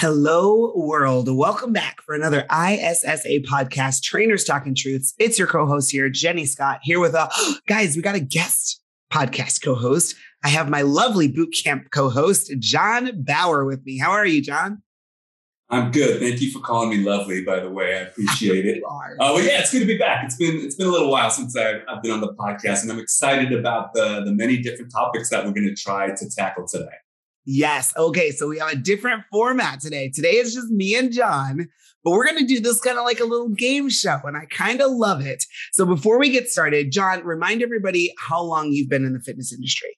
Hello, world. Welcome back for another ISSA podcast, Trainers Talking Truths. It's your co host here, Jenny Scott, here with a guys, we got a guest podcast co host. I have my lovely boot camp co host, John Bauer, with me. How are you, John? I'm good. Thank you for calling me lovely. By the way, I appreciate it. uh, well, yeah, it's good to be back. It's been it's been a little while since I've, I've been on the podcast, and I'm excited about the the many different topics that we're going to try to tackle today. Yes. Okay. So we have a different format today. Today is just me and John, but we're going to do this kind of like a little game show, and I kind of love it. So before we get started, John, remind everybody how long you've been in the fitness industry.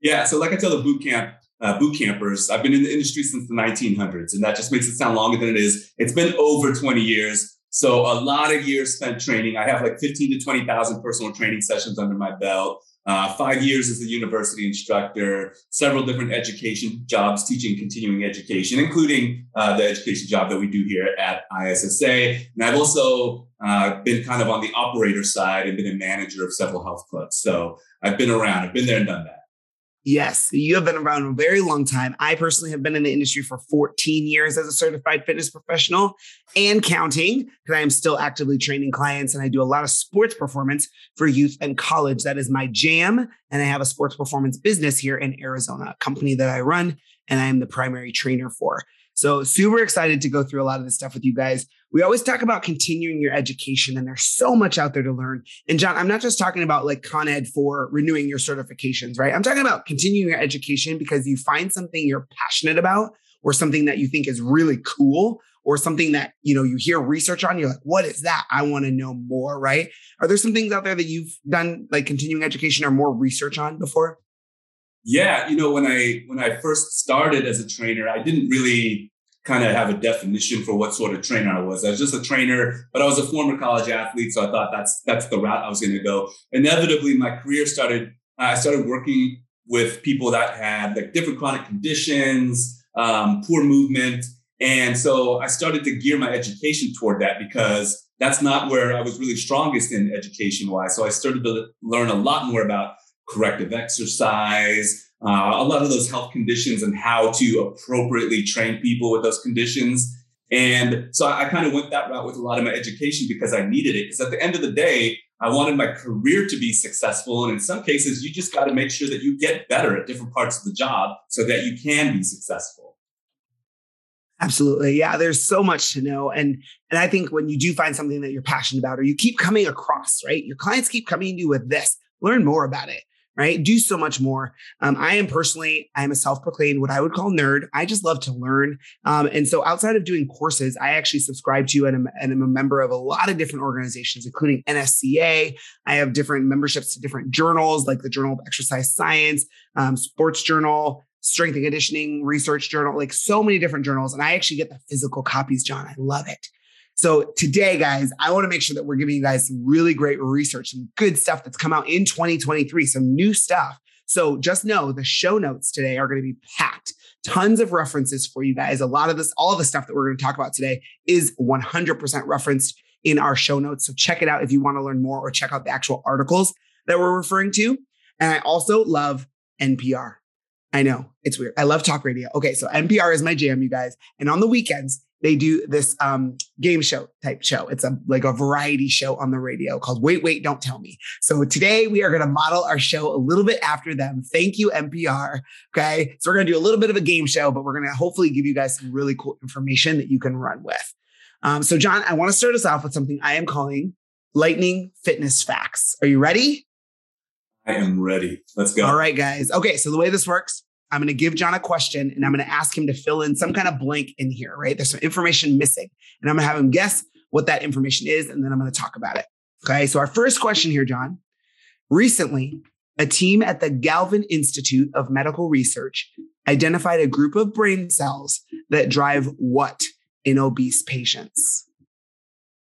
Yeah. So, like I tell the boot camp uh, boot campers, I've been in the industry since the 1900s, and that just makes it sound longer than it is. It's been over 20 years. So, a lot of years spent training. I have like 15 to 20,000 personal training sessions under my belt. Uh, five years as a university instructor, several different education jobs teaching continuing education, including uh, the education job that we do here at ISSA. And I've also uh, been kind of on the operator side and been a manager of several health clubs. So I've been around, I've been there and done that. Yes, you have been around a very long time. I personally have been in the industry for 14 years as a certified fitness professional and counting because I am still actively training clients and I do a lot of sports performance for youth and college. That is my jam. And I have a sports performance business here in Arizona, a company that I run and I am the primary trainer for. So, super excited to go through a lot of this stuff with you guys. We always talk about continuing your education, and there's so much out there to learn. And, John, I'm not just talking about like Con Ed for renewing your certifications, right? I'm talking about continuing your education because you find something you're passionate about or something that you think is really cool or something that you know you hear research on you're like what is that i want to know more right are there some things out there that you've done like continuing education or more research on before yeah, you know, when I when I first started as a trainer, I didn't really kind of have a definition for what sort of trainer I was. I was just a trainer, but I was a former college athlete, so I thought that's that's the route I was going to go. Inevitably, my career started. I started working with people that had like different chronic conditions, um, poor movement, and so I started to gear my education toward that because that's not where I was really strongest in education wise. So I started to learn a lot more about corrective exercise, uh, a lot of those health conditions and how to appropriately train people with those conditions. And so I, I kind of went that route with a lot of my education because I needed it. Because at the end of the day, I wanted my career to be successful. And in some cases, you just got to make sure that you get better at different parts of the job so that you can be successful. Absolutely. Yeah, there's so much to know. And and I think when you do find something that you're passionate about or you keep coming across, right? Your clients keep coming to you with this, learn more about it right? Do so much more. Um, I am personally, I am a self-proclaimed what I would call nerd. I just love to learn. Um, and so outside of doing courses, I actually subscribe to and am, and am a member of a lot of different organizations, including NSCA. I have different memberships to different journals, like the Journal of Exercise Science, um, Sports Journal, Strength and Conditioning Research Journal, like so many different journals. And I actually get the physical copies, John. I love it. So today, guys, I want to make sure that we're giving you guys some really great research, some good stuff that's come out in 2023, some new stuff. So just know the show notes today are going to be packed. Tons of references for you guys. A lot of this, all the stuff that we're going to talk about today is 100% referenced in our show notes. So check it out if you want to learn more or check out the actual articles that we're referring to. And I also love NPR. I know it's weird. I love talk radio. Okay, so NPR is my jam, you guys. And on the weekends, they do this um, game show type show. It's a like a variety show on the radio called Wait, Wait, Don't Tell Me. So today we are going to model our show a little bit after them. Thank you, NPR. Okay. So we're going to do a little bit of a game show, but we're going to hopefully give you guys some really cool information that you can run with. Um, so, John, I want to start us off with something I am calling lightning fitness facts. Are you ready? I am ready. Let's go. All right, guys. Okay. So the way this works, I'm going to give John a question and I'm going to ask him to fill in some kind of blank in here, right? There's some information missing. And I'm going to have him guess what that information is. And then I'm going to talk about it. Okay. So, our first question here, John. Recently, a team at the Garvan Institute of Medical Research identified a group of brain cells that drive what in obese patients?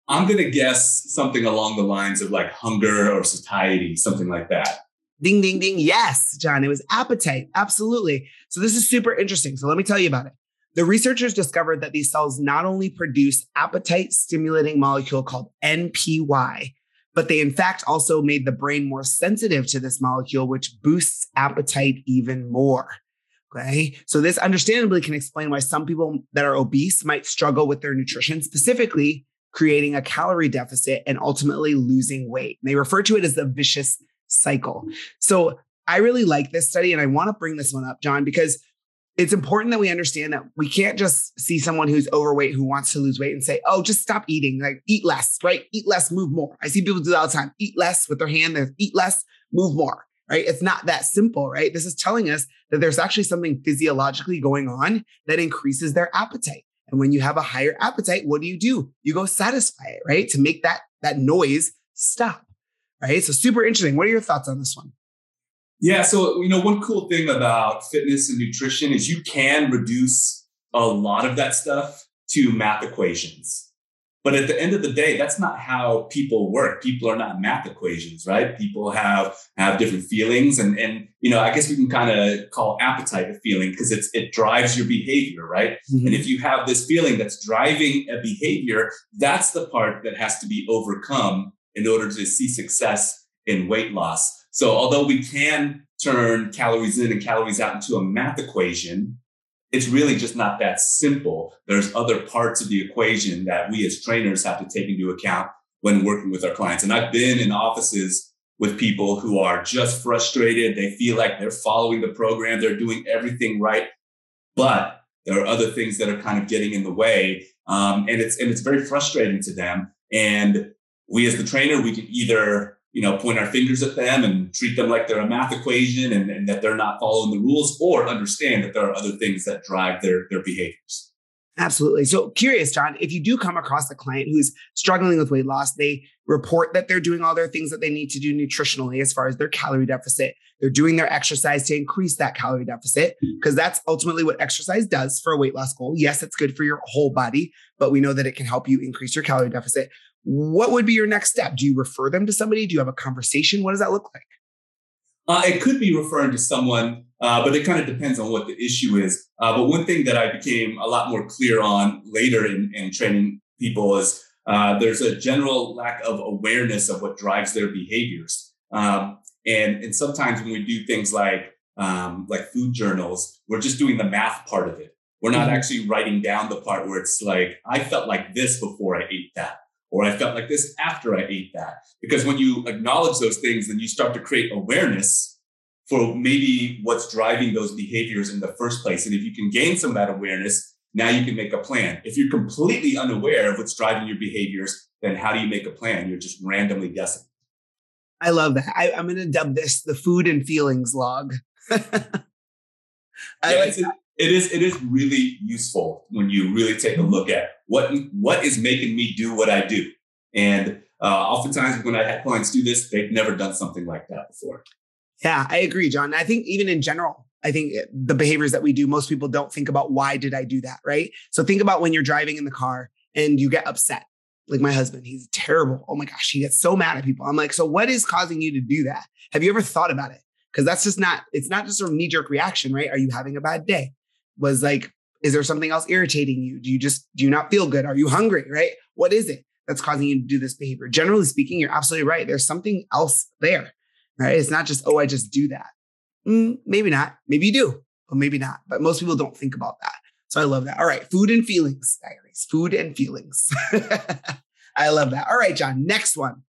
I'm going to guess something along the lines of like hunger or satiety, something like that. Ding, ding, ding. Yes, John, it was appetite. Absolutely. So, this is super interesting. So, let me tell you about it. The researchers discovered that these cells not only produce appetite stimulating molecule called NPY, but they in fact also made the brain more sensitive to this molecule, which boosts appetite even more. Okay. So this understandably can explain why some people that are obese might struggle with their nutrition, specifically creating a calorie deficit and ultimately losing weight. They refer to it as the vicious cycle. So I really like this study and I want to bring this one up, John, because it's important that we understand that we can't just see someone who's overweight who wants to lose weight and say, oh, just stop eating, like eat less, right? Eat less, move more. I see people do that all the time. Eat less with their hand, eat less, move more, right? It's not that simple, right? This is telling us that there's actually something physiologically going on that increases their appetite. And when you have a higher appetite, what do you do? You go satisfy it, right? To make that, that noise stop, right? So super interesting. What are your thoughts on this one? Yeah. So, you know, one cool thing about fitness and nutrition is you can reduce a lot of that stuff to math equations. But at the end of the day, that's not how people work. People are not math equations, right? People have have different feelings, and and you know, I guess we can kind of call appetite a feeling because it's it drives your behavior, right? Mm-hmm. And if you have this feeling that's driving a behavior, that's the part that has to be overcome in order to see success in weight loss. So although we can turn calories in and calories out into a math equation, it's really just not that simple. There's other parts of the equation that we as trainers have to take into account when working with our clients. And I've been in offices with people who are just frustrated. They feel like they're following the program, they're doing everything right, but there are other things that are kind of getting in the way, um, and it's and it's very frustrating to them. And we, as the trainer, we can either you know, point our fingers at them and treat them like they're a math equation and, and, that they're not following the rules, or understand that there are other things that drive their, their behaviors. Absolutely. So curious, John, if you do come across a client who's struggling with weight loss, they report that they're doing all their things that they need to do nutritionally as far as their calorie deficit. They're doing their exercise to increase that calorie deficit because that's ultimately what exercise does for a weight loss goal. Yes, it's good for your whole body, but we know that it can help you increase your calorie deficit what would be your next step? Do you refer them to somebody? Do you have a conversation? What does that look like? Uh, it could be referring to someone, uh, but it kind of depends on what the issue is. Uh, but one thing that I became a lot more clear on later in, in training people is uh, there's a general lack of awareness of what drives their behaviors. Um, and, and sometimes when we do things like um, like food journals, we're just doing the math part of it. We're not mm-hmm. actually writing down the part where it's like, I felt like this before I ate that or I felt like this after I ate that. Because when you acknowledge those things, then you start to create awareness for maybe what's driving those behaviors in the first place. And if you can gain some of that awareness, now you can make a plan. If you're completely unaware of what's driving your behaviors, then how do you make a plan? You're just randomly guessing. I love that. I, am going to dub this the food and feelings log. I yeah, like it is it is really useful when you really take a look at what what is making me do what I do. And uh, oftentimes when I had clients do this, they've never done something like that before. Yeah, I agree, John. I think even in general, I think the behaviors that we do, most people don't think about why did I do that, right? So think about when you're driving in the car and you get upset. Like my husband, he's terrible. Oh my gosh, he gets so mad at people. I'm like, so what is causing you to do that? Have you ever thought about it? Because that's just not, it's not just a knee jerk reaction, right? Are you having a bad day? was like, is there something else irritating you? Do you just, do you not feel good? Are you hungry? Right? What is it that's causing you to do this behavior? Generally speaking, you're absolutely right. There's something else there, right? It's not just, oh, I just do that. Mm, maybe not. Maybe you do, but maybe not. But most people don't think about that. So I love that. All right. Food and feelings, diaries, food and feelings. I love that. All right, John, next one.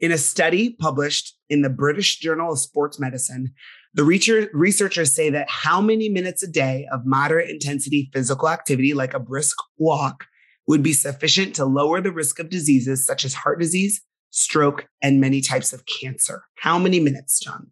In a study published in the British Journal of Sports Medicine, the researchers say that how many minutes a day of moderate intensity physical activity, like a brisk walk, would be sufficient to lower the risk of diseases such as heart disease, stroke, and many types of cancer. How many minutes, John?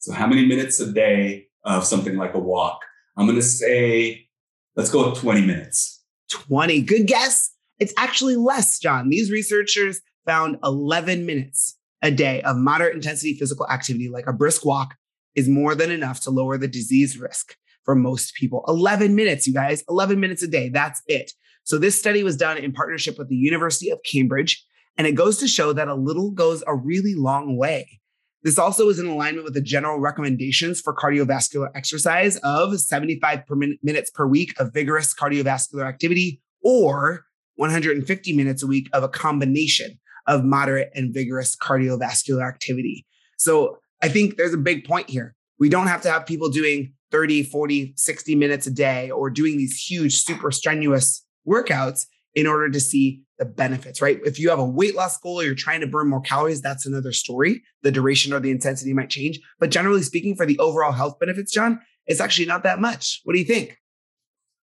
So, how many minutes a day of something like a walk? I'm going to say, let's go with 20 minutes. 20. Good guess. It's actually less, John. These researchers found 11 minutes a day of moderate intensity physical activity, like a brisk walk, is more than enough to lower the disease risk. for most people. 11 minutes, you guys, 11 minutes a day. That's it. So this study was done in partnership with the University of Cambridge, and it goes to show that a little goes a really long way. This also is in alignment with the general recommendations for cardiovascular exercise of 75 per min- minutes per week of vigorous cardiovascular activity or 150 minutes a week of a combination of moderate and vigorous cardiovascular activity. So I think there's a big point here. We don't have to have people doing 30, 40, 60 minutes a day or doing these huge, super strenuous workouts in order to see the benefits, right? If you have a weight loss goal or you're trying to burn more calories, that's another story. The duration or the intensity might change. But generally speaking, for the overall health benefits, John, it's actually not that much. What do you think?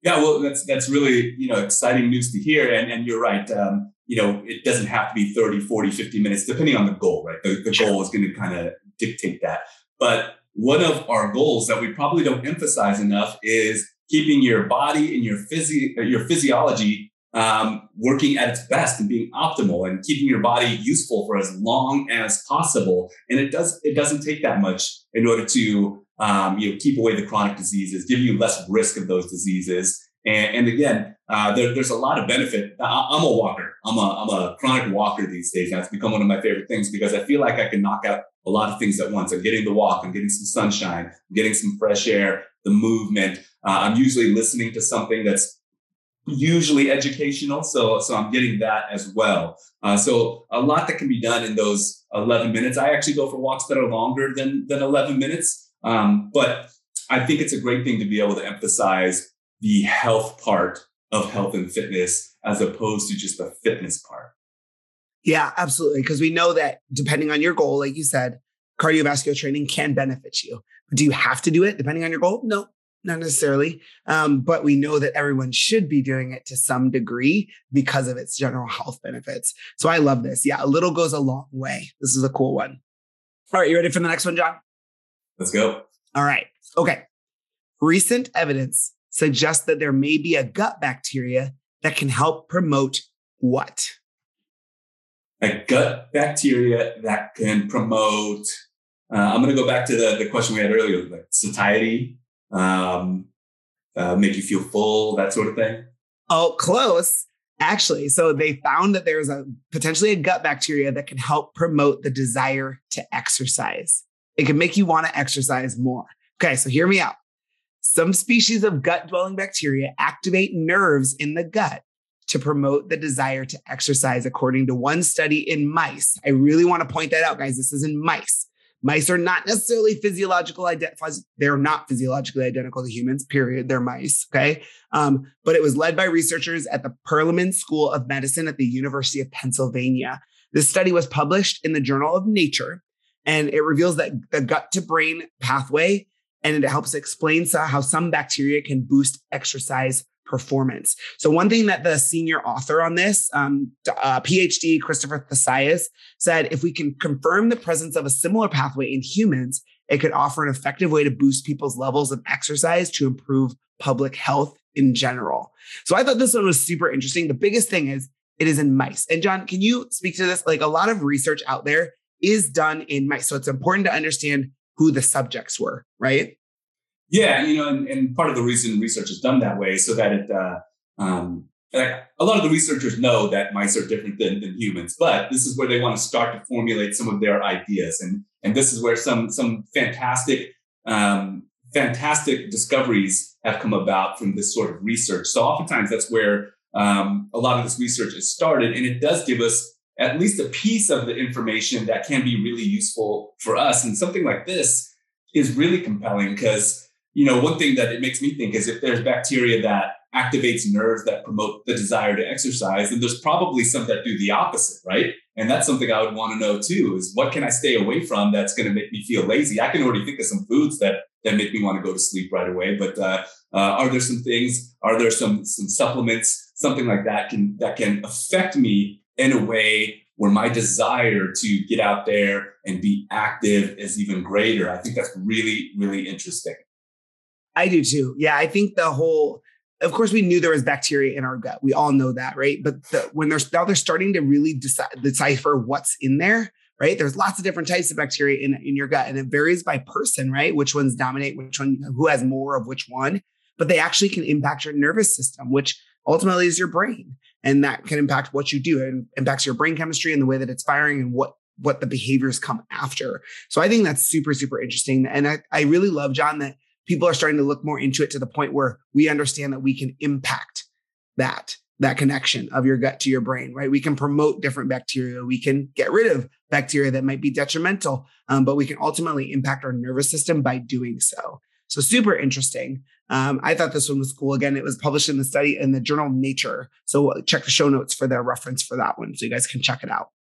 Yeah, well, that's that's really you know exciting news to hear, and and you're right. Um, you know, it doesn't have to be 30, 40, 50 minutes, depending on the goal, right? The, the goal is going to kind of dictate that. But one of our goals that we probably don't emphasize enough is keeping your body and your physi- your physiology um, working at its best and being optimal and keeping your body useful for as long as possible. And it does it doesn't take that much in order to um, you know keep away the chronic diseases, give you less risk of those diseases. And, and again, uh, there, there's a lot of benefit. I, am a walker. I'm a I'm a chronic walker these days, it's become one of my favorite things because I feel like I can knock out a lot of things at once. I'm getting the walk. I'm getting some sunshine. I'm getting some fresh air. The movement. Uh, I'm usually listening to something that's usually educational. So, so I'm getting that as well. Uh, so a lot that can be done in those 11 minutes. I actually go for walks that are longer than, than 11 minutes. Um, but I think it's a great thing to be able to emphasize the health part of health and fitness as opposed to just the fitness part. Yeah, absolutely. Because we know that depending on your goal, like you said, cardiovascular training can benefit you. Do you have to do it depending on your goal? No, not necessarily, um, but we know that everyone should be doing it to some degree because of its general health benefits. So I love this. Yeah, a little goes a long way. This is a cool one. All right, you ready for the next one, John? Let's go. All right. Okay. Recent evidence suggests that there may be a gut bacteria that can help promote what? A gut bacteria that can promote. Uh, I'm going to go back to the, the question we had earlier, like satiety, um, uh, make you feel full, that sort of thing? Oh, close. Actually, so they found that there's a potentially a gut bacteria that can help promote the desire to exercise. It can make you want to exercise more. Okay, so hear me out. Some species of gut dwelling bacteria activate nerves in the gut to promote the desire to exercise, according to one study in mice. I really want to point that out, guys. This is in mice. Mice are not necessarily physiological. They're not physiologically identical to humans, period. They're mice. Okay. Um, but it was led by researchers at the Perelman School of Medicine at the University of Pennsylvania. This study was published in the Journal of Nature, and it reveals that the gut to brain pathway and it helps explain how some bacteria can boost exercise performance. So one thing that the senior author on this, um, uh, PhD Christopher Thasias, said, if we can confirm the presence of a similar pathway in humans, it could offer an effective way to boost people's levels of exercise to improve public health in general. So I thought this one was super interesting. The biggest thing is it is in mice. And John, can you speak to this? Like a lot of research out there is done in mice. So it's important to understand who the subjects were, right? Yeah, you know, and, and part of the reason research is done that way so that it, uh, um, a lot of the researchers know that mice are different than, than humans, but this is where they want to start to formulate some of their ideas, and and this is where some some fantastic um, fantastic discoveries have come about from this sort of research. So oftentimes that's where um, a lot of this research is started, and it does give us at least a piece of the information that can be really useful for us. And something like this is really compelling because you know, one thing that it makes me think is if there's bacteria that activates nerves that promote the desire to exercise, then there's probably some that do the opposite, right? And that's something I would want to know too is what can I stay away from that's going to make me feel lazy? I can already think of some foods that that make me want to go to sleep right away. But uh, uh, are there some things? Are there some some supplements, something like that can that can affect me in a way where my desire to get out there and be active is even greater? I think that's really really interesting. I do too. Yeah, I think the whole of course we knew there was bacteria in our gut. We all know that, right? But the, when they're now they're starting to really decide, decipher what's in there, right? There's lots of different types of bacteria in, in your gut, and it varies by person, right? Which ones dominate, which one, who has more of which one. But they actually can impact your nervous system, which ultimately is your brain. And that can impact what you do. and impacts your brain chemistry and the way that it's firing and what what the behaviors come after. So I think that's super, super interesting. And I, I really love, John, that people are starting to look more into it to the point where we understand that we can impact that that connection of your gut to your brain, right? We can promote different bacteria. We can get rid of bacteria that might be detrimental, um, but we can ultimately impact our nervous system by doing so. So super interesting. Um, I thought this one was cool. Again, it was published in the study in the journal Nature. So check the show notes for their reference for that one, so you guys can check it out.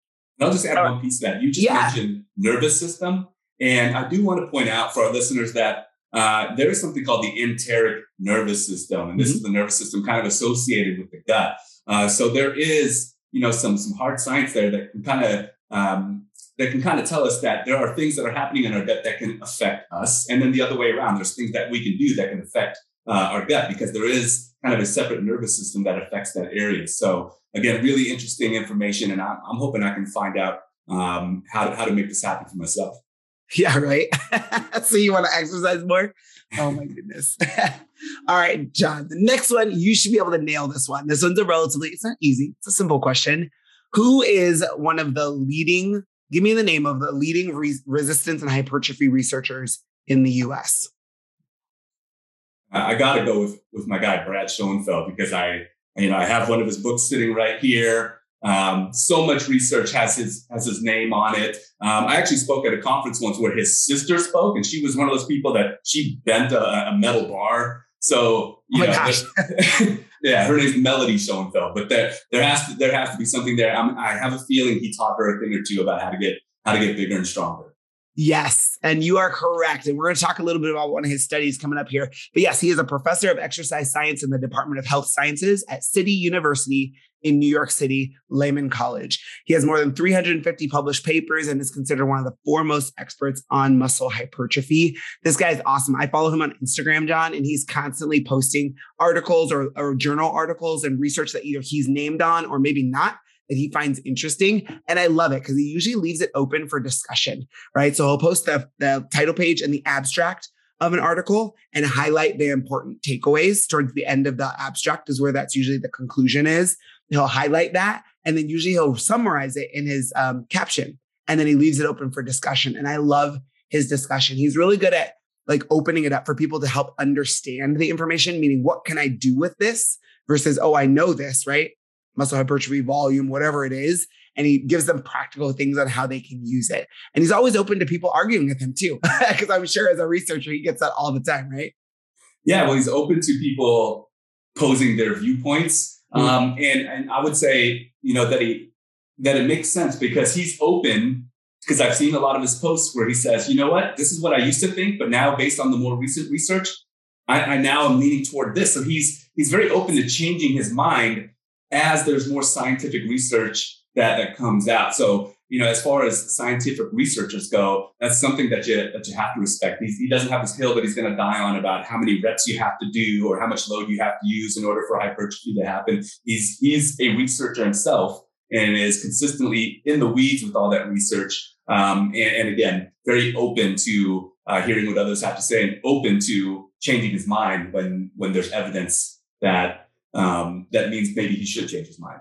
I'll just add one piece to that. You just yeah. mentioned nervous system, and I do want to point out for our listeners that uh, there is something called the enteric nervous system, and this mm-hmm. is the nervous system kind of associated with the gut. Uh, so there is, you know, some some hard science there that can kind of um, that can kind of tell us that there are things that are happening in our gut that can affect us, and then the other way around, there's things that we can do that can affect uh, our gut because there is kind of a separate nervous system that affects that area. So again, really interesting information, and I'm, I'm hoping I can find out um, how to, how to make this happen for myself. Yeah, right. so you want to exercise more? Oh my goodness. All right, John. The next one, you should be able to nail this one. This one's a relatively, it's not easy. It's a simple question. Who is one of the leading, give me the name of the leading re- resistance and hypertrophy researchers in the US? I, got to go with, with my guy, Brad Schoenfeld, because I, you know, I have one of his books sitting right here. Um, so much research has his has his name on it. Um, I actually spoke at a conference once where his sister spoke, and she was one of those people that she bent a, a metal bar. So you oh know, yeah, her name's Melody Schoenfeld. But there there has to there has to be something there. I'm, I have a feeling he taught her a thing or two about how to get how to get bigger and stronger. Yes, and you are correct. And we're going to talk a little bit about one of his studies coming up here. But yes, he is a professor of exercise science in the Department of Health Sciences at City University in New York City, Lehman College. He has more than 350 published papers and is considered one of the foremost experts on muscle hypertrophy. This guy is awesome. I follow him on Instagram, John, and he's constantly posting articles or, or journal articles and research that either he's named on or maybe not that he finds interesting. And I love it because he usually leaves it open for discussion, right? So he'll post the, the title page and the abstract of an article and highlight the important takeaways towards the end of the abstract is where that's usually the conclusion is. He'll highlight that and then usually he'll summarize it in his um, caption and then he leaves it open for discussion. And I love his discussion. He's really good at like opening it up for people to help understand the information, meaning what can I do with this versus, oh, I know this, right? Muscle hypertrophy, volume, whatever it is. And he gives them practical things on how they can use it. And he's always open to people arguing with him too, because I'm sure as a researcher, he gets that all the time, right? Yeah, well, he's open to people posing their viewpoints. Mm-hmm. Um, and, and I would say, you know, that he that it makes sense because he's open because I've seen a lot of his posts where he says, you know what, this is what I used to think, but now based on the more recent research, I, I now am leaning toward this. So he's he's very open to changing his mind as there's more scientific research that, that comes out. So, you know, as far as scientific researchers go, that's something that you that you have to respect. He doesn't have this hill that he's going to die on about how many reps you have to do or how much load you have to use in order for hypertrophy to happen. He's he's a researcher himself and is consistently in the weeds with all that research. Um, and, and, again, very open to uh, hearing what others have to say and open to changing his mind when when there's evidence that um, that means maybe he should change his mind.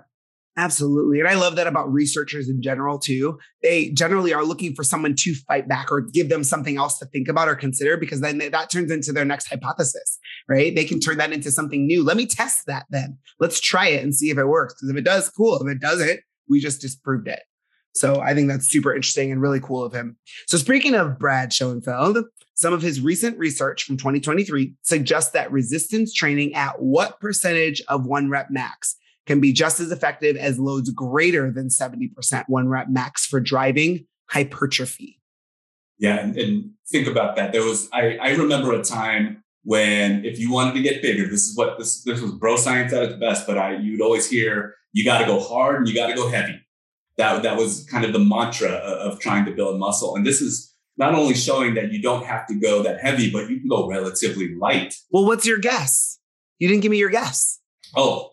Absolutely. And I love that about researchers in general, too. They generally are looking for someone to fight back or give them something else to think about or consider because then that turns into their next hypothesis, right? They can turn that into something new. Let me test that then. Let's try it and see if it works. Because if it does, cool. If it doesn't, we just disproved it. So I think that's super interesting and really cool of him. So speaking of Brad Schoenfeld, some of his recent research from 2023 suggests that resistance training at what percentage of one rep max can be just as effective as loads greater than 70% one rep max for driving hypertrophy. Yeah, and, and think about that. There was I, I remember a time when if you wanted to get bigger, this is what this this was bro science at its best, but I you'd always hear you got to go hard and you got to go heavy. That that was kind of the mantra of, of trying to build muscle, and this is not only showing that you don't have to go that heavy, but you can go relatively light. Well, what's your guess? You didn't give me your guess. Oh,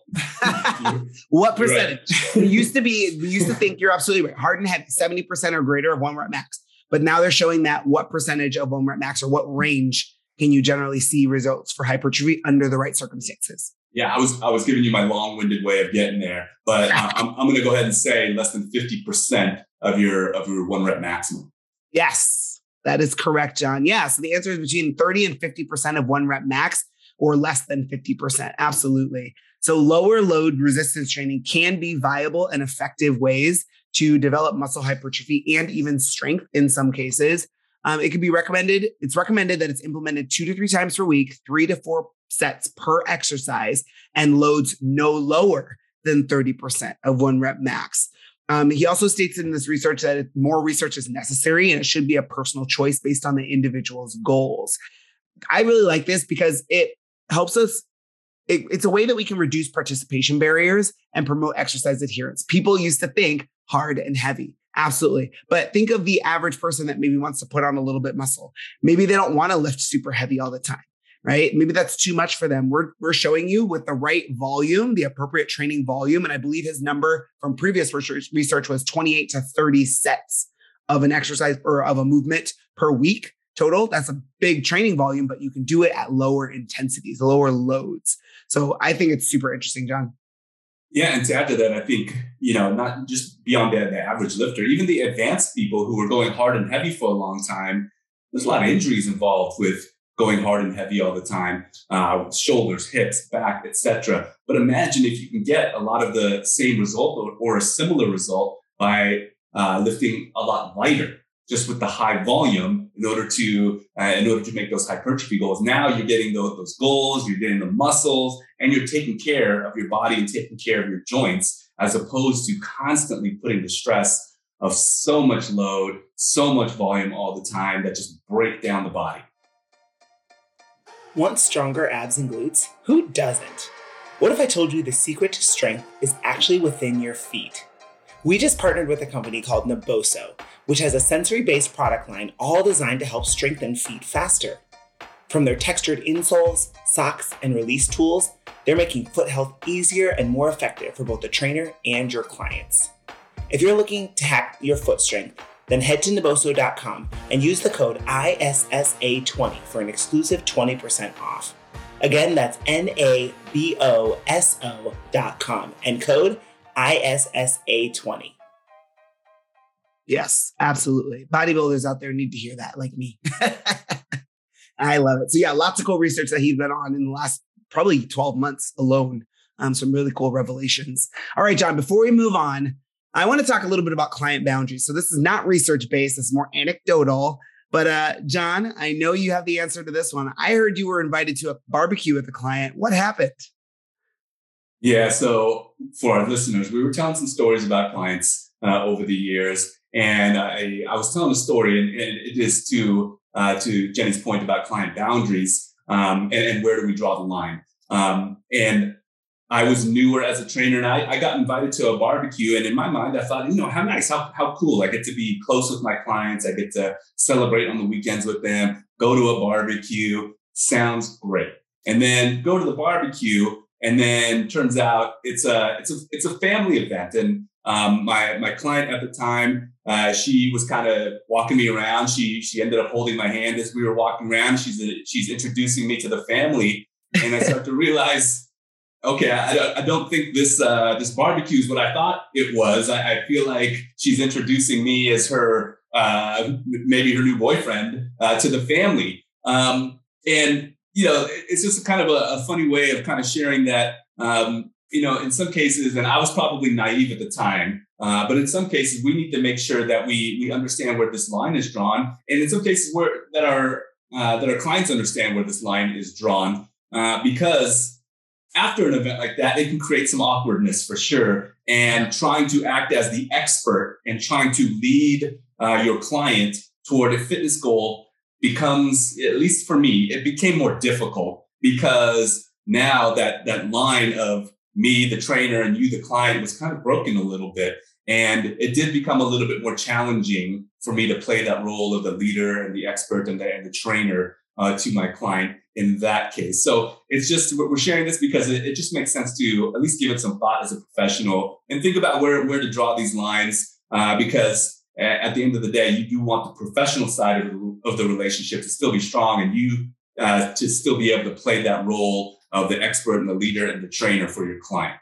what percentage? Right. it used to be, we used to think you're absolutely right. Hard and heavy, 70% or greater of one rep max. But now they're showing that what percentage of one rep max or what range can you generally see results for hypertrophy under the right circumstances? Yeah, I was I was giving you my long-winded way of getting there, but I'm, I'm going to go ahead and say less than 50% of your of your one rep maximum. Yes, that is correct, John. Yeah, so the answer is between 30 and 50% of one rep max or less than 50%. Absolutely. So lower load resistance training can be viable and effective ways to develop muscle hypertrophy and even strength in some cases. Um, it can be recommended. It's recommended that it's implemented two to three times per week, three to four sets per exercise, and loads no lower than 30% of one rep max. Um, he also states in this research that more research is necessary and it should be a personal choice based on the individual's goals. I really like this because it helps us. It, it's a way that we can reduce participation barriers and promote exercise adherence. People used to think hard and heavy. Absolutely. But think of the average person that maybe wants to put on a little bit muscle. Maybe they don't want to lift super heavy all the time, right? Maybe that's too much for them. We're, we're showing you with the right volume, the appropriate training volume. And I believe his number from previous research, was 28 to 30 sets of an exercise or of a movement per week total. That's a big training volume, but you can do it at lower intensities, lower loads. So I think it's super interesting, John. Yeah, and to add to that, I think you know not just beyond the, the average lifter, even the advanced people who were going hard and heavy for a long time. There's a lot of injuries involved with going hard and heavy all the time, uh, shoulders, hips, back, etc. But imagine if you can get a lot of the same result or, or a similar result by uh, lifting a lot lighter just with the high volume in order to uh, in order to make those hypertrophy goals. Now you're getting those, those goals, you're getting the muscles, and you're taking care of your body and taking care of your joints, as opposed to constantly putting the stress of so much load, so much volume all the time that just break down the body. Want stronger abs and glutes? Who doesn't? What if I told you the secret to strength is actually within your feet? We just partnered with a company called Naboso, which has a sensory based product line all designed to help strengthen feet faster. From their textured insoles, socks, and release tools, they're making foot health easier and more effective for both the trainer and your clients. If you're looking to hack your foot strength, then head to naboso.com and use the code ISSA20 for an exclusive 20% off. Again, that's N A B O S O.com and code ISSA20. Yes, absolutely. Bodybuilders out there need to hear that, like me. I love it. So, yeah, lots of cool research that he's been on in the last probably 12 months alone. Um, some really cool revelations. All right, John, before we move on, I want to talk a little bit about client boundaries. So, this is not research based, it's more anecdotal. But, uh, John, I know you have the answer to this one. I heard you were invited to a barbecue with a client. What happened? Yeah. So for our listeners, we were telling some stories about clients uh, over the years, and I, I was telling a story, and, and it is to uh, to Jenny's point about client boundaries um, and, and, where do we draw the line. Um, and I was newer as a trainer, and I, I got invited to a barbecue. And in my mind, I thought, you know, how nice, how how cool! I get to be close with my clients. I get to celebrate on the weekends with them. Go to a barbecue sounds great. And then go to the barbecue and then turns out it's a it's a it's a family event. And um, my my client at the time, uh, she was kind of walking me around. She she ended up holding my hand as we were walking around. She's a, she's introducing me to the family, and I start to realize, okay, I, I don't think this uh, this barbecue is what I thought it was. I, I feel like she's introducing me as her uh, maybe her new boyfriend uh, to the family. Um, and you know, it's just kind of a, a funny way of kind of sharing that, um, you know, in some cases, and I was probably naive at the time, uh, but in some cases, we need to make sure that we we understand where this line is drawn, and in some cases, where that our uh, that our clients understand where this line is drawn, uh, because after an event like that, it can create some awkwardness for sure. And trying to act as the expert and trying to lead uh, your client toward a fitness goal becomes, at least for me, it became more difficult because now that that line of me, the trainer, and you, the client, was kind of broken a little bit. And it did become a little bit more challenging for me to play that role of the leader and the expert and the, and the trainer uh, to my client in that case. So it's just we're sharing this because it, it, just makes sense to at least give it some thought as a professional and think about where where to draw these lines uh, because at the end of the day, you do want the professional side of the, of the relationship to still be strong and you uh, to still be able to play that role of the expert and the leader and the trainer for your client.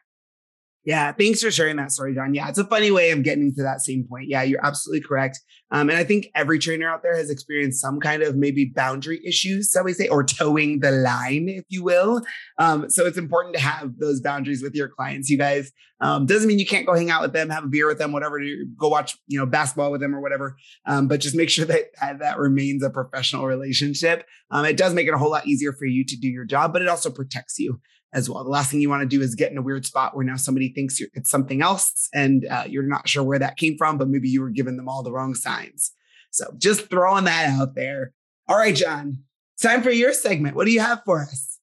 Yeah, thanks for sharing that story, John. Yeah, it's a funny way of getting to that same point. Yeah, you're absolutely correct. Um, and I think every trainer out there has experienced some kind of maybe boundary issues, so we say, or towing the line, if you will. Um, so it's important to have those boundaries with your clients. You guys um, doesn't mean you can't go hang out with them, have a beer with them, whatever. Go watch, you know, basketball with them or whatever. Um, but just make sure that that remains a professional relationship. Um, it does make it a whole lot easier for you to do your job, but it also protects you as well. The last thing you want to do is get in a weird spot where now somebody thinks it's something else and uh, you're not sure where that came from, but maybe you were giving them all the wrong signs. So just throwing that out there. All right, John, time for your segment. What do you have for us?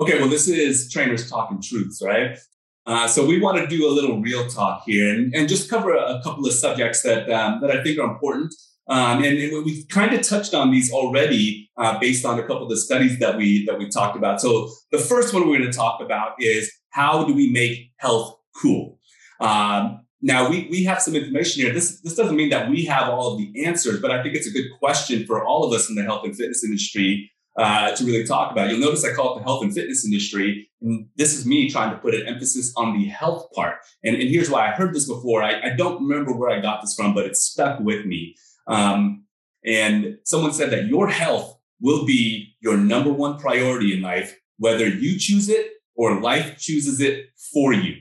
Okay, well, this is Trainers Talking Truths, right? Uh, so we want to do a little real talk here and, and just cover a, a couple of subjects that um, that I think are important um, and, and, we've kind of touched on these already uh, based on a couple of the studies that we that we talked about. So the first one we're going to talk about is how do we make health cool? Um, now we we have some information here. This this doesn't mean that we have all of the answers, but I think it's a good question for all of us in the health and fitness industry uh, to really talk about. You'll notice I call it the health and fitness industry. And this is me trying to put an emphasis on the health part. And, and here's why I heard this before. I, I don't remember where I got this from, but it stuck with me. Um, and someone said that your health will be your number one priority in life, whether you choose it or life chooses it for you.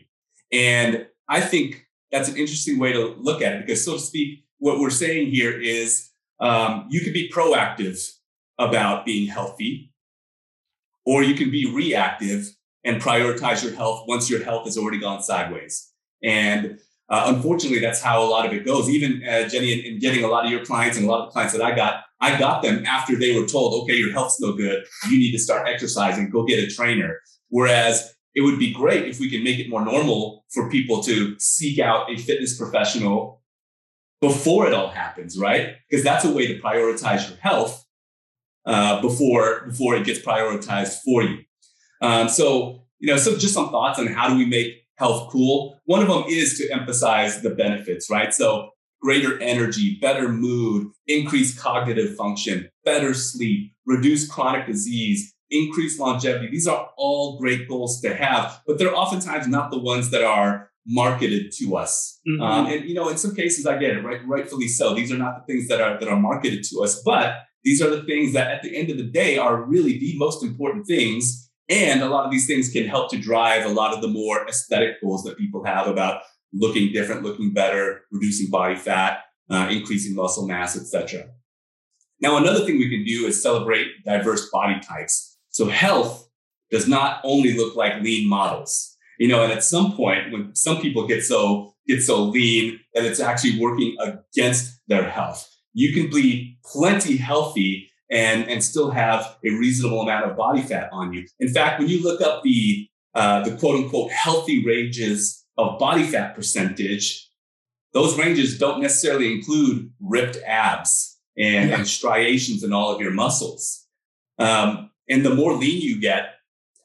And I think that's an interesting way to look at it because, so to speak, what we're saying here is um, you can be proactive about being healthy, or you can be reactive and prioritize your health once your health has already gone sideways. And uh, unfortunately, that's how a lot of it goes. Even uh, Jenny, in, in, getting a lot of your clients and a lot of the clients that I got, I got them after they were told, okay, your health's no good. You need to start exercising. Go get a trainer. Whereas it would be great if we can make it more normal for people to seek out a fitness professional before it all happens, right? Because that's a way to prioritize your health uh, before before it gets prioritized for you. Um, so you know, so just some thoughts on how do we make health cool. One of them is to emphasize the benefits, right? So greater energy, better mood, increased cognitive function, better sleep, reduce chronic disease, increase longevity. These are all great goals to have, but they're oftentimes not the ones that are marketed to us. Mm-hmm. Um, and you know, in some cases, I get it, right? Rightfully so. These are not the things that are that are marketed to us, but these are the things that, at the end of the day, are really the most important things and a lot of these things can help to drive a lot of the more aesthetic goals that people have about looking different, looking better, reducing body fat, uh, increasing muscle mass, etc. Now, another thing we can do is celebrate diverse body types. So health does not only look like lean models, you know, and at some point when some people get so get so lean that it's actually working against their health. You can be plenty healthy and, and still have a reasonable amount of body fat on you. In fact, when you look up the, uh, the quote unquote healthy ranges of body fat percentage, those ranges don't necessarily include ripped abs and, yeah. and striations in all of your muscles. Um, and the more lean you get,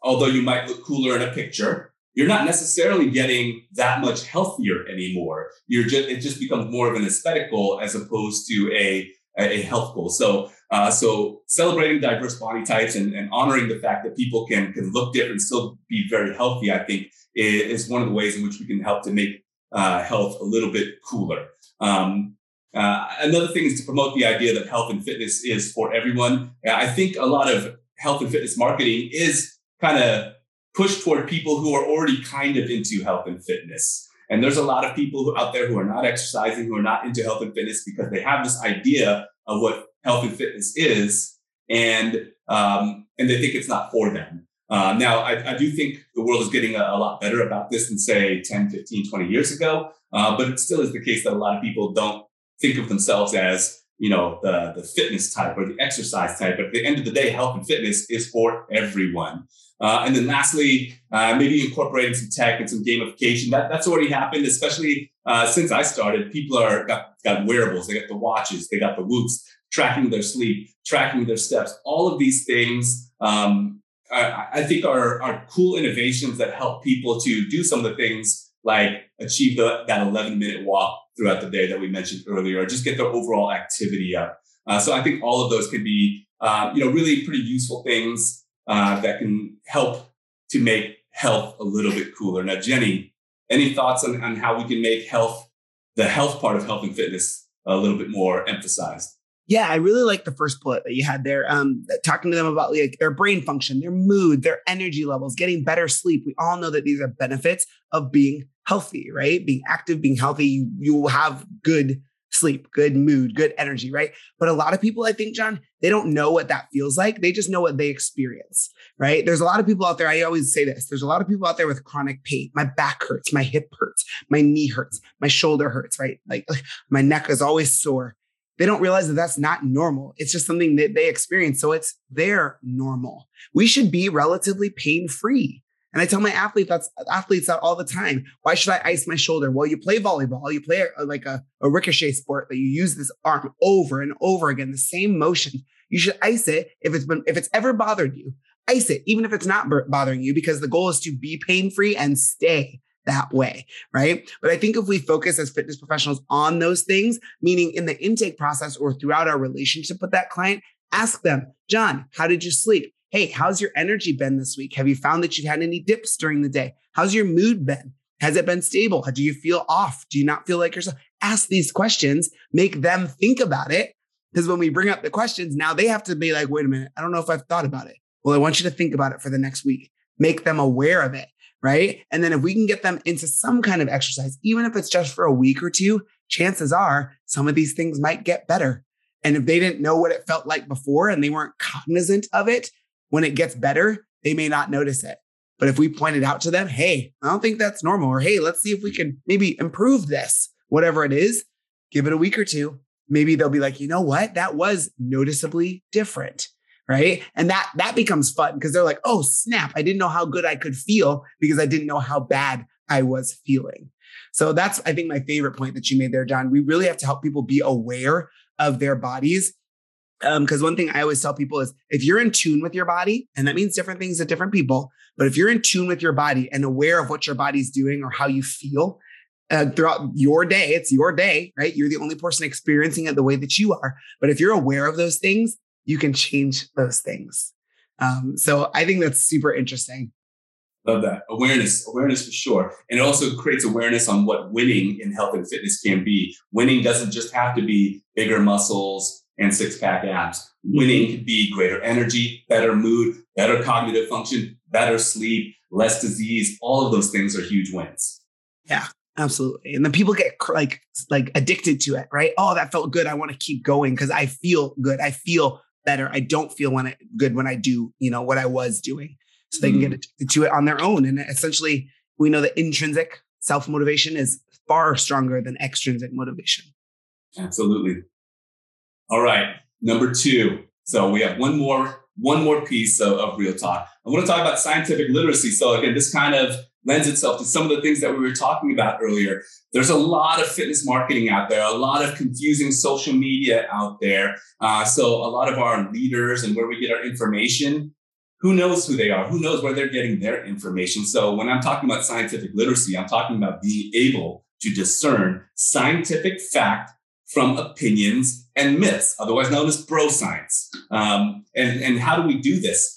although you might look cooler in a picture, you're not necessarily getting that much healthier anymore. You're just it just becomes more of an aesthetic goal as opposed to a a health goal. So uh, so celebrating diverse body types and, and, honoring the fact that people can, can look different still be very healthy, I think is, is one of the ways in which we can help to make uh, health a little bit cooler. Um, uh, another thing is to promote the idea that health and fitness is for everyone. I think a lot of health and fitness marketing is kind of pushed toward people who are already kind of into health and fitness. And there's a lot of people out there who are not exercising, who are not into health and fitness because they have this idea of what health and fitness is, and um, and they think it's not for them. Uh, now, I, I, do think the world is getting a, a, lot better about this than say 10, 15, 20 years ago. Uh, but it still is the case that a lot of people don't think of themselves as, you know, the, the fitness type or the exercise type. But at the end of the day, health and fitness is for everyone. Uh, and then lastly, uh, maybe incorporating some tech and some gamification. That, that's already happened, especially uh, since I started. People are got, got wearables, they got the watches, they got the Whoops tracking their sleep, tracking their steps. All of these things, um, I, I, think, are, are cool innovations that help people to do some of the things like achieve the, that 11 minute walk throughout the day that we mentioned earlier, or just get their overall activity up. Uh, so I think all of those can be, uh, you know, really pretty useful things uh, that can help to make health a little bit cooler. Now, Jenny, any thoughts on, on how we can make health, the health part of health and fitness, a little bit more emphasized? Yeah, I really like the first bullet that you had there. Um, talking to them about like their brain function, their mood, their energy levels, getting better sleep. We all know that these are benefits of being healthy, right? Being active, being healthy, you, you will have good sleep, good mood, good energy, right? But a lot of people, I think, John, they don't know what that feels like. They just know what they experience, right? There's a lot of people out there. I always say this there's a lot of people out there with chronic pain. My back hurts, my hip hurts, my knee hurts, my shoulder hurts, right? Like my neck is always sore they don't realize that that's not normal. It's just something that they experience. So it's their normal. We should be relatively pain free. And I tell my athletes that's athletes that all the time. Why should I ice my shoulder? Well, you play volleyball, you play a, like a, a ricochet sport that you use this arm over and over again, the same motion. You should ice it if it's been if it's ever bothered you. Ice it, even if it's not bothering you, because the goal is to be pain free and stay that way, right? But I think if we focus as fitness professionals on those things, meaning in the intake process or throughout our relationship with that client, ask them, John, how did you sleep? Hey, how's your energy been this week? Have you found that you've had any dips during the day? How's your mood been? Has it been stable? Do you feel off? Do you not feel like yourself? Ask these questions, make them think about it. Because when we bring up the questions, now they have to be like, wait a minute, I don't know if I've thought about it. Well, I want you to think about it for the next week. Make them aware of it right? And then if we can get them into some kind of exercise, even if it's just for a week or two, chances are some of these things might get better. And if they didn't know what it felt like before and they weren't cognizant of it, when it gets better, they may not notice it. But if we pointed out to them, hey, I don't think that's normal, or hey, let's see if we can maybe improve this, whatever it is, give it a week or two. Maybe they'll be like, you know what? That was noticeably different right and that that becomes fun because they're like oh snap i didn't know how good i could feel because i didn't know how bad i was feeling so that's i think my favorite point that you made there john we really have to help people be aware of their bodies because um, one thing I always tell people is if you're in tune with your body, and that means different things to different people, but if you're in tune with your body and aware of what your body's doing or how you feel uh, throughout your day, it's your day, right? You're the only person experiencing it the way that you are. But if you're aware of those things, you can change those things. Um, so I think that's super interesting. Love that awareness, awareness for sure, and it also creates awareness on what winning in health and fitness can be. Winning doesn't just have to be bigger muscles and six pack abs. Winning could be greater energy, better mood, better cognitive function, better sleep, less disease. All of those things are huge wins. Yeah, absolutely. And then people get like like addicted to it, right? Oh, that felt good. I want to keep going because I feel good. I feel better. I don't feel when I, good when I do, you know, what I was doing. So they mm. can get mm. to it on their own. And essentially, we know that intrinsic self motivation is far stronger than extrinsic motivation. Absolutely. All right, number two. So we have one more one more piece of, of real talk. I want to talk about scientific literacy. So again, this kind of lends itself to some of the things that we were talking about earlier. There's a lot of fitness marketing out there, a lot of confusing social media out there. Uh, so a lot of our leaders and where we get our information, who knows who they are? Who knows where they're getting their information? So when I'm talking about scientific literacy, I'm talking about being able to discern scientific fact from opinions and myths, otherwise known as bro science. Um, and, and how do we do this?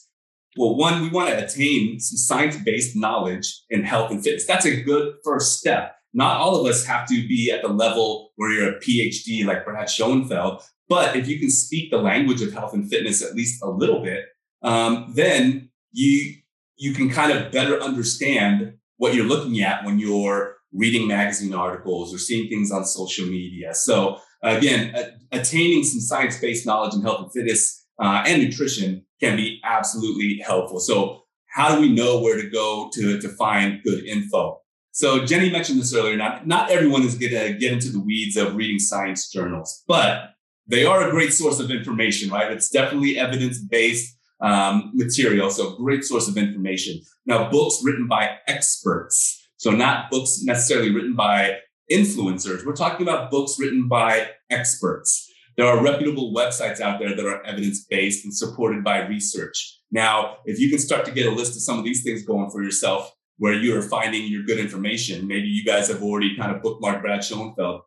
Well, one, we want to attain some science based knowledge in health and fitness. That's a good first step. Not all of us have to be at the level where you're a PhD like Brad Schoenfeld, but if you can speak the language of health and fitness at least a little bit, um, then you you can kind of better understand what you're looking at when you're reading magazine articles or seeing things on social media. So again, attaining some science-based knowledge in health and fitness uh, and nutrition can be absolutely helpful. So how do we know where to go to, to find good info? So Jenny mentioned this earlier. Not, not everyone is going to get into the weeds of reading science journals, but they are a great source of information, right? It's definitely evidence-based um, material. So great source of information. Now, books written by experts. So not books necessarily written by influencers. We're talking about books written by experts There are reputable websites out there that are evidence based and supported by research. Now, if you can start to get a list of some of these things going for yourself, where you're finding your good information, maybe you guys have already kind of bookmarked Brad Schoenfeld,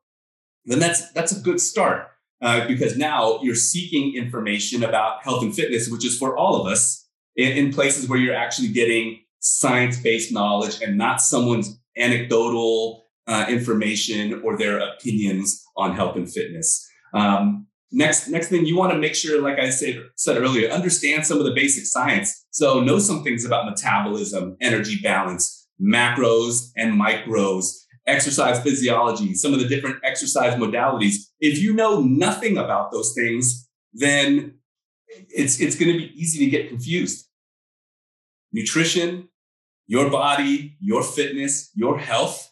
then that's that's a good start uh, because now you're seeking information about health and fitness, which is for all of us in, in places where you're actually getting science-based knowledge and not someone's anecdotal uh, information or their opinions on health and fitness. Um, next, next thing you want to make sure, like I said, said earlier, understand some of the basic science. So know some things about metabolism, energy balance, macros and micros, exercise physiology, some of the different exercise modalities. If you know nothing about those things, then it's, it's going to be easy to get confused. Nutrition, your body, your fitness, your health,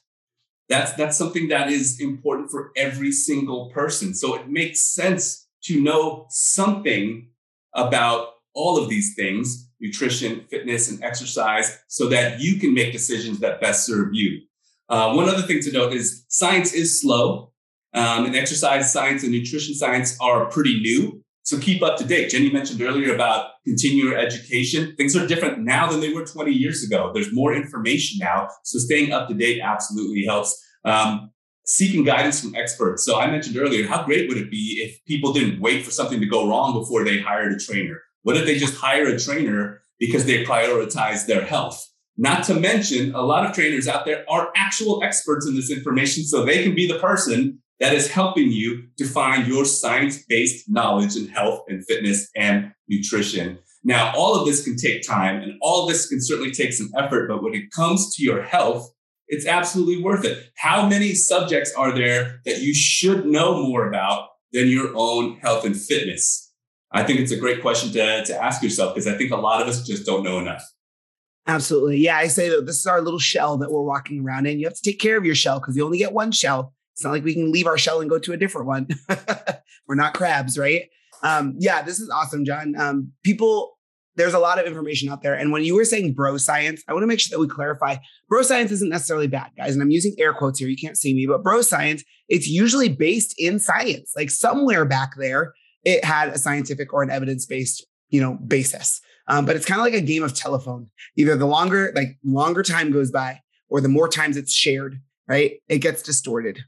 that's, that's something that is important for every single person. So it makes sense to know something about all of these things nutrition, fitness, and exercise so that you can make decisions that best serve you. Uh, one other thing to note is science is slow, um, and exercise science and nutrition science are pretty new. So keep up to date. Jenny mentioned earlier about continuing education. Things are different now than they were 20 years ago. There's more information now. So staying up to date absolutely helps. Um, seeking guidance from experts. So I mentioned earlier, how great would it be if people didn't wait for something to go wrong before they hired a trainer? What if they just hire a trainer because they prioritize their health? Not to mention, a lot of trainers out there are actual experts in this information, so they can be the person that is helping you to find your science based knowledge in health and fitness and nutrition. Now, all of this can take time and all of this can certainly take some effort, but when it comes to your health, it's absolutely worth it. How many subjects are there that you should know more about than your own health and fitness? I think it's a great question to, to ask yourself because I think a lot of us just don't know enough. Absolutely. Yeah, I say that this is our little shell that we're walking around in. You have to take care of your shell because you only get one shell. It's not like we can leave our shell and go to a different one. we're not crabs, right? Um, yeah, this is awesome, John. Um, people, there's a lot of information out there. And when you were saying bro science, I want to make sure that we clarify bro science isn't necessarily bad, guys. And I'm using air quotes here. You can't see me, but bro science, it's usually based in science. Like somewhere back there, it had a scientific or an evidence based, you know, basis. Um, but it's kind of like a game of telephone. Either the longer, like longer time goes by, or the more times it's shared, right? It gets distorted.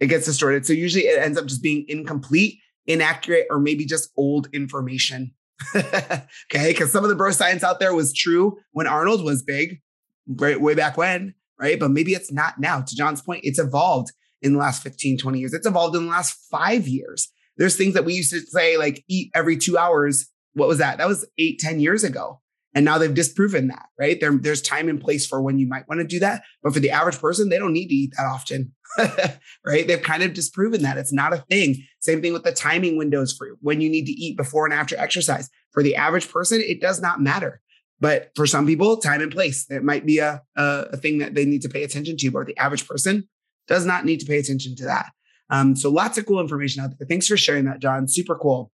It gets distorted. So usually it ends up just being incomplete, inaccurate, or maybe just old information. okay, because some of the bro science out there was true when Arnold was big, right, way back when, right? But maybe it's not now. To John's point, it's evolved in the last 15, 20 years. It's evolved in the last five years. There's things that we used to say, like eat every two hours what was that? That was eight, ten years ago. And now they've disproven that, right? There, there's time and place for when you might want to do that. But for the average person, they don't need to eat that often, right? They've kind of disproven that. It's not a thing. Same thing with the timing windows for when you need to eat before and after exercise. For the average person, it does not matter. But for some people, time and place, it might be a, a, a thing that they need to pay attention to. But the average person does not need to pay attention to that. Um, so lots of cool information out there. Thanks for sharing that, John. Super cool.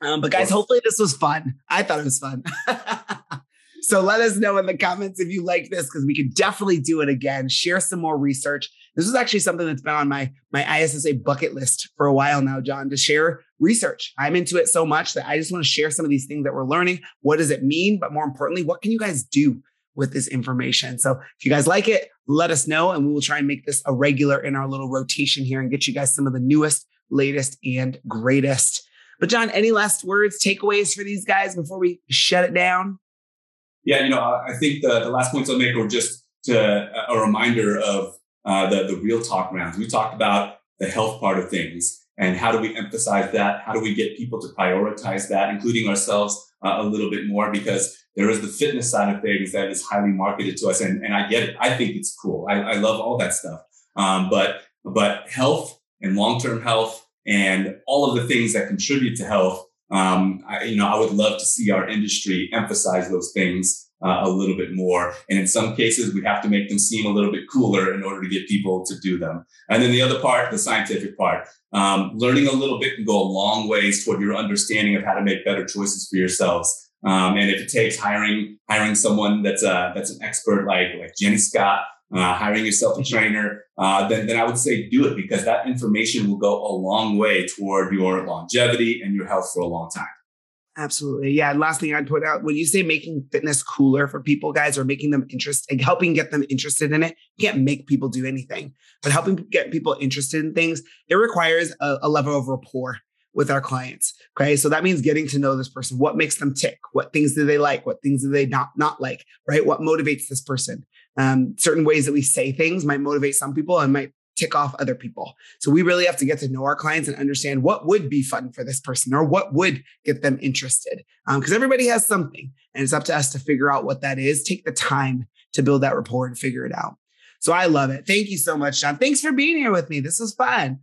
Um, but guys, hopefully this was fun. I thought it was fun. so let us know in the comments if you like this because we could definitely do it again. Share some more research. This is actually something that's been on my my ISSA bucket list for a while now, John, to share research. I'm into it so much that I just want to share some of these things that we're learning. What does it mean? But more importantly, what can you guys do with this information? So if you guys like it, let us know and we will try and make this a regular in our little rotation here and get you guys some of the newest, latest, and greatest. But John, any last words, takeaways for these guys before we shut it down? Yeah, you know, I think the, the last points I'll make are just to a reminder of uh, the, the real talk rounds. We talked about the health part of things and how do we emphasize that? How do we get people to prioritize that, including ourselves uh, a little bit more? Because there is the fitness side of things that is highly marketed to us. And, and I get it. I think it's cool. I, I love all that stuff. Um, but, but health and long-term health and all of the things that contribute to health. Um, I, you know, I would love to see our industry emphasize those things uh, a little bit more. And in some cases, we have to make them seem a little bit cooler in order to get people to do them. And then the other part, the scientific part, um, learning a little bit can go a long ways toward your understanding of how to make better choices for yourselves. Um, and if it takes hiring hiring someone that's a, that's an expert like like Jenny Scott uh, hiring yourself a trainer, uh, then, then I would say do it because that information will go a long way toward your longevity and your health for a long time. Absolutely. Yeah. And last thing I'd put out when you say making fitness cooler for people, guys, or making them interested, helping get them interested in it, you can't make people do anything, but helping get people interested in things, it requires a, a level of rapport with our clients. Okay. So that means getting to know this person. What makes them tick? What things do they like? What things do they not, not like? Right. What motivates this person? Um, certain ways that we say things might motivate some people and might tick off other people. So we really have to get to know our clients and understand what would be fun for this person or what would get them interested. Because um, everybody has something and it's up to us to figure out what that is. Take the time to build that rapport and figure it out. So I love it. Thank you so much, John. Thanks for being here with me. This was fun.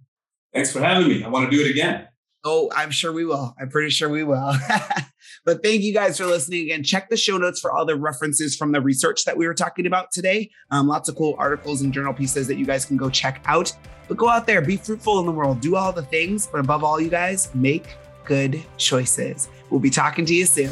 Thanks for having me. I want to do it again. Oh, I'm sure we will. I'm pretty sure we will. but thank you guys for listening again. Check the show notes for all the references from the research that we were talking about today. Um, lots of cool articles and journal pieces that you guys can go check out. But go out there, be fruitful in the world, do all the things. But above all, you guys, make good choices. We'll be talking to you soon.